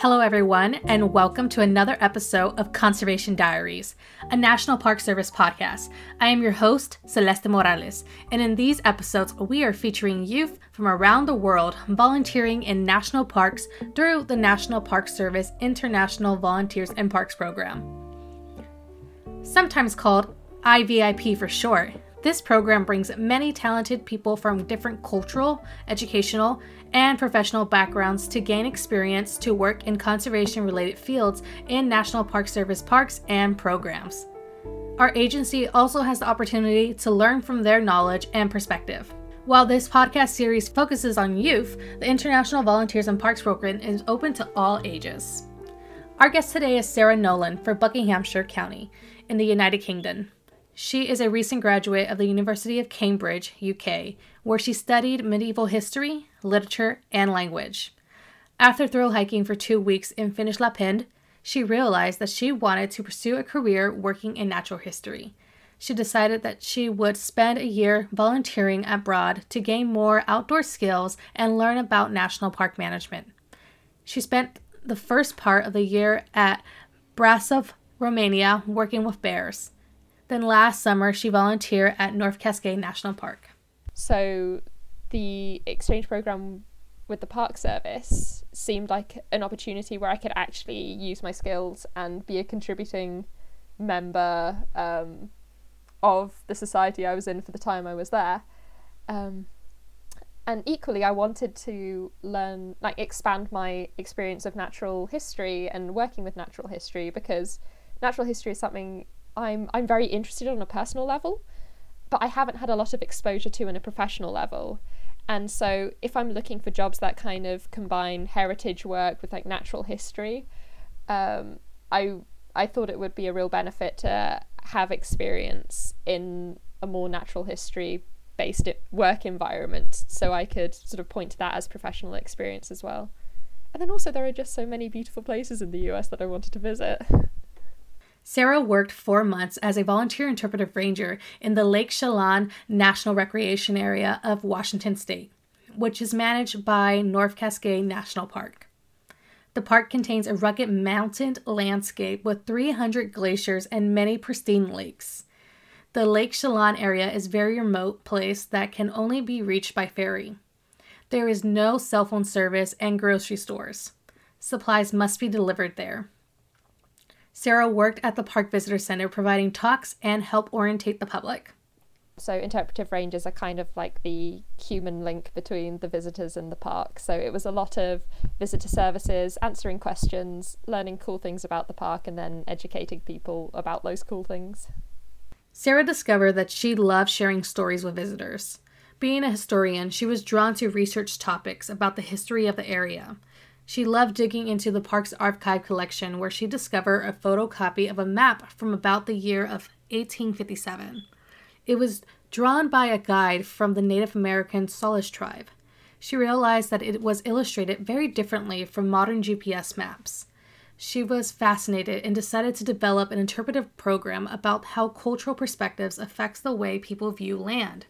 Hello, everyone, and welcome to another episode of Conservation Diaries, a National Park Service podcast. I am your host, Celeste Morales, and in these episodes, we are featuring youth from around the world volunteering in national parks through the National Park Service International Volunteers in Parks program. Sometimes called IVIP for short, this program brings many talented people from different cultural, educational, and professional backgrounds to gain experience to work in conservation related fields in National Park Service parks and programs. Our agency also has the opportunity to learn from their knowledge and perspective. While this podcast series focuses on youth, the International Volunteers in Parks program is open to all ages. Our guest today is Sarah Nolan for Buckinghamshire County in the United Kingdom. She is a recent graduate of the University of Cambridge, UK, where she studied medieval history, literature, and language. After thru-hiking for two weeks in Finnish Lapland, she realized that she wanted to pursue a career working in natural history. She decided that she would spend a year volunteering abroad to gain more outdoor skills and learn about national park management. She spent the first part of the year at Brasov, Romania, working with bears. Then last summer, she volunteered at North Cascade National Park. So the exchange program with the park service seemed like an opportunity where I could actually use my skills and be a contributing member um, of the society I was in for the time I was there. Um, and equally, I wanted to learn, like, expand my experience of natural history and working with natural history because natural history is something I'm I'm very interested on a personal level, but I haven't had a lot of exposure to in a professional level. And so, if I'm looking for jobs that kind of combine heritage work with like natural history, um, I I thought it would be a real benefit to have experience in a more natural history based work environment, so I could sort of point to that as professional experience as well. And then also, there are just so many beautiful places in the US that I wanted to visit. Sarah worked four months as a volunteer interpretive ranger in the Lake Chelan National Recreation Area of Washington State, which is managed by North Cascade National Park. The park contains a rugged mountain landscape with 300 glaciers and many pristine lakes. The Lake Chelan area is a very remote place that can only be reached by ferry. There is no cell phone service and grocery stores. Supplies must be delivered there. Sarah worked at the Park Visitor Center providing talks and help orientate the public. So, interpretive rangers are kind of like the human link between the visitors and the park. So, it was a lot of visitor services, answering questions, learning cool things about the park, and then educating people about those cool things. Sarah discovered that she loved sharing stories with visitors. Being a historian, she was drawn to research topics about the history of the area. She loved digging into the park's archive collection, where she discovered a photocopy of a map from about the year of 1857. It was drawn by a guide from the Native American Salish tribe. She realized that it was illustrated very differently from modern GPS maps. She was fascinated and decided to develop an interpretive program about how cultural perspectives affects the way people view land.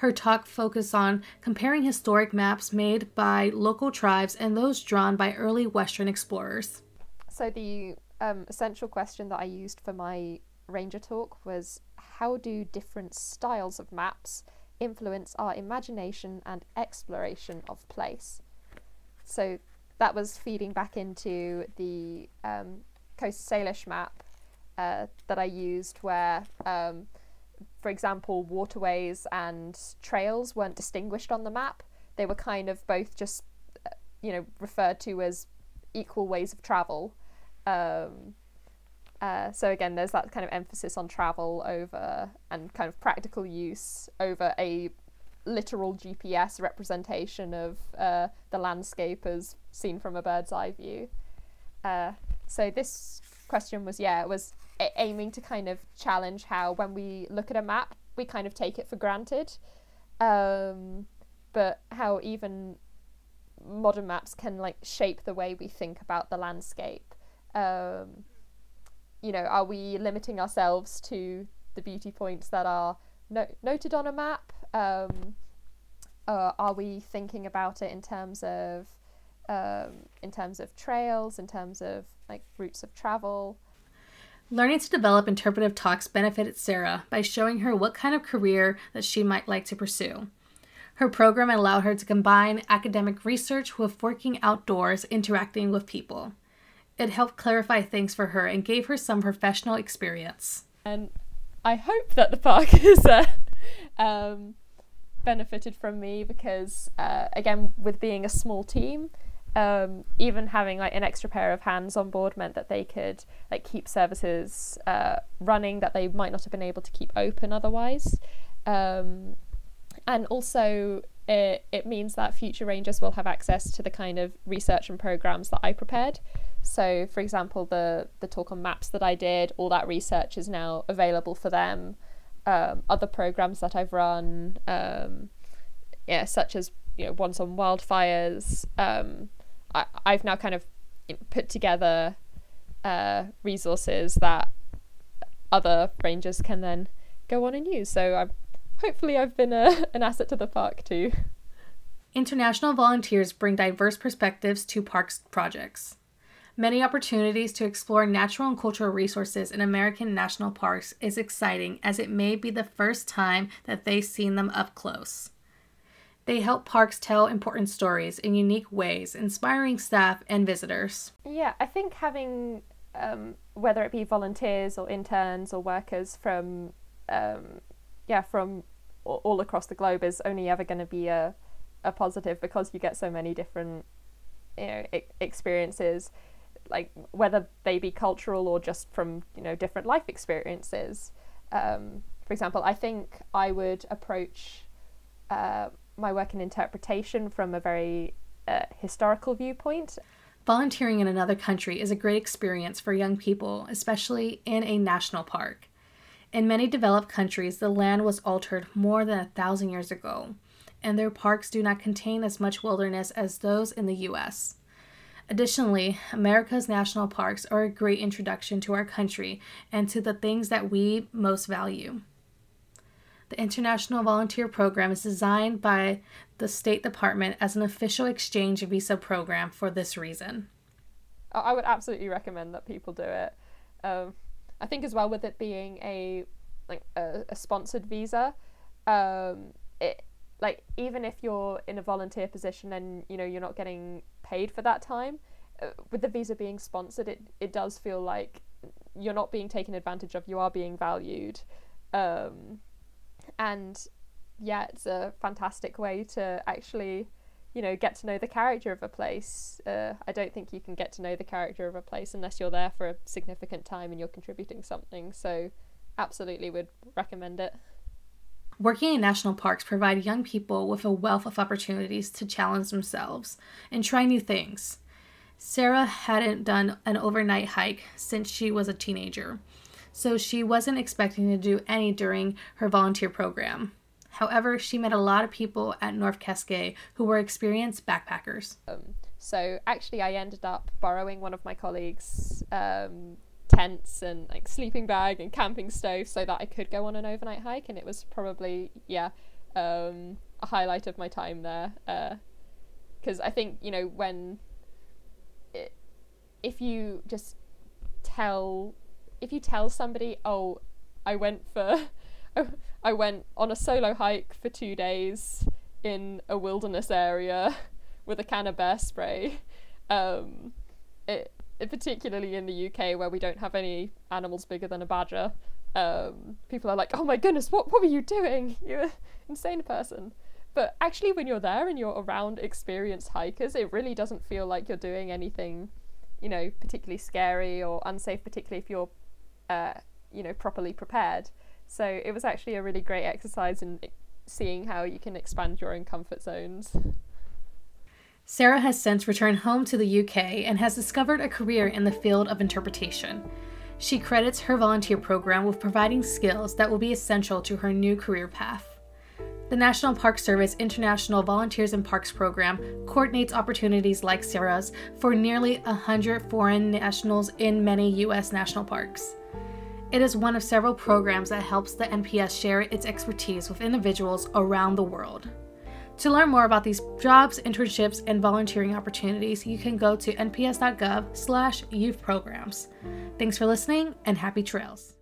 Her talk focused on comparing historic maps made by local tribes and those drawn by early Western explorers. So, the um, essential question that I used for my Ranger talk was how do different styles of maps influence our imagination and exploration of place? So, that was feeding back into the um, Coast Salish map uh, that I used, where um, for example, waterways and trails weren't distinguished on the map. They were kind of both just, uh, you know, referred to as equal ways of travel. Um, uh, so again, there's that kind of emphasis on travel over and kind of practical use over a literal GPS representation of uh, the landscape as seen from a bird's eye view. Uh, so this question was, yeah, it was aiming to kind of challenge how when we look at a map, we kind of take it for granted. Um, but how even modern maps can like shape the way we think about the landscape. Um, you know, are we limiting ourselves to the beauty points that are no- noted on a map? Um, uh, are we thinking about it in terms of um, in terms of trails, in terms of like routes of travel. Learning to develop interpretive talks benefited Sarah by showing her what kind of career that she might like to pursue. Her program allowed her to combine academic research with working outdoors, interacting with people. It helped clarify things for her and gave her some professional experience. And I hope that the park has uh, um, benefited from me because, uh, again, with being a small team, um, even having like an extra pair of hands on board meant that they could like keep services uh, running that they might not have been able to keep open otherwise. Um, and also, it, it means that future rangers will have access to the kind of research and programs that I prepared. So, for example, the the talk on maps that I did, all that research is now available for them. Um, other programs that I've run, um, yeah, such as you know ones on wildfires. I, I've now kind of put together uh, resources that other rangers can then go on and use. So I'm hopefully I've been a, an asset to the park too. International volunteers bring diverse perspectives to parks projects. Many opportunities to explore natural and cultural resources in American national parks is exciting as it may be the first time that they've seen them up close. They help parks tell important stories in unique ways, inspiring staff and visitors. Yeah, I think having, um, whether it be volunteers or interns or workers from, um, yeah, from all across the globe is only ever going to be a, a positive because you get so many different, you know, experiences, like whether they be cultural or just from you know different life experiences. Um, for example, I think I would approach. Uh, my work in interpretation from a very uh, historical viewpoint. Volunteering in another country is a great experience for young people, especially in a national park. In many developed countries, the land was altered more than a thousand years ago, and their parks do not contain as much wilderness as those in the US. Additionally, America's national parks are a great introduction to our country and to the things that we most value. The International Volunteer Program is designed by the State Department as an official exchange visa program for this reason. I would absolutely recommend that people do it. Um, I think as well with it being a like a, a sponsored visa, um, it like even if you're in a volunteer position and you know you're not getting paid for that time, uh, with the visa being sponsored, it it does feel like you're not being taken advantage of. You are being valued. Um, and yeah, it's a fantastic way to actually, you know, get to know the character of a place. Uh, I don't think you can get to know the character of a place unless you're there for a significant time and you're contributing something. So, absolutely would recommend it. Working in national parks provide young people with a wealth of opportunities to challenge themselves and try new things. Sarah hadn't done an overnight hike since she was a teenager, so she wasn't expecting to do any during her volunteer program. However, she met a lot of people at North Cascade who were experienced backpackers. Um, so actually, I ended up borrowing one of my colleagues' um, tents and like sleeping bag and camping stove so that I could go on an overnight hike, and it was probably yeah um, a highlight of my time there. Because uh, I think you know when it, if you just tell if you tell somebody, oh, I went for, I went on a solo hike for two days in a wilderness area with a can of bear spray, um, it, it, particularly in the UK where we don't have any animals bigger than a badger, um, people are like, oh my goodness, what, what were you doing? You're an insane person. But actually, when you're there and you're around experienced hikers, it really doesn't feel like you're doing anything, you know, particularly scary or unsafe, particularly if you're uh, you know, properly prepared. So it was actually a really great exercise in seeing how you can expand your own comfort zones. Sarah has since returned home to the UK and has discovered a career in the field of interpretation. She credits her volunteer program with providing skills that will be essential to her new career path. The National Park Service International Volunteers in Parks program coordinates opportunities like Sarah's for nearly 100 foreign nationals in many U.S. national parks. It is one of several programs that helps the NPS share its expertise with individuals around the world. To learn more about these jobs, internships, and volunteering opportunities, you can go to nps.gov slash youth programs. Thanks for listening and happy trails.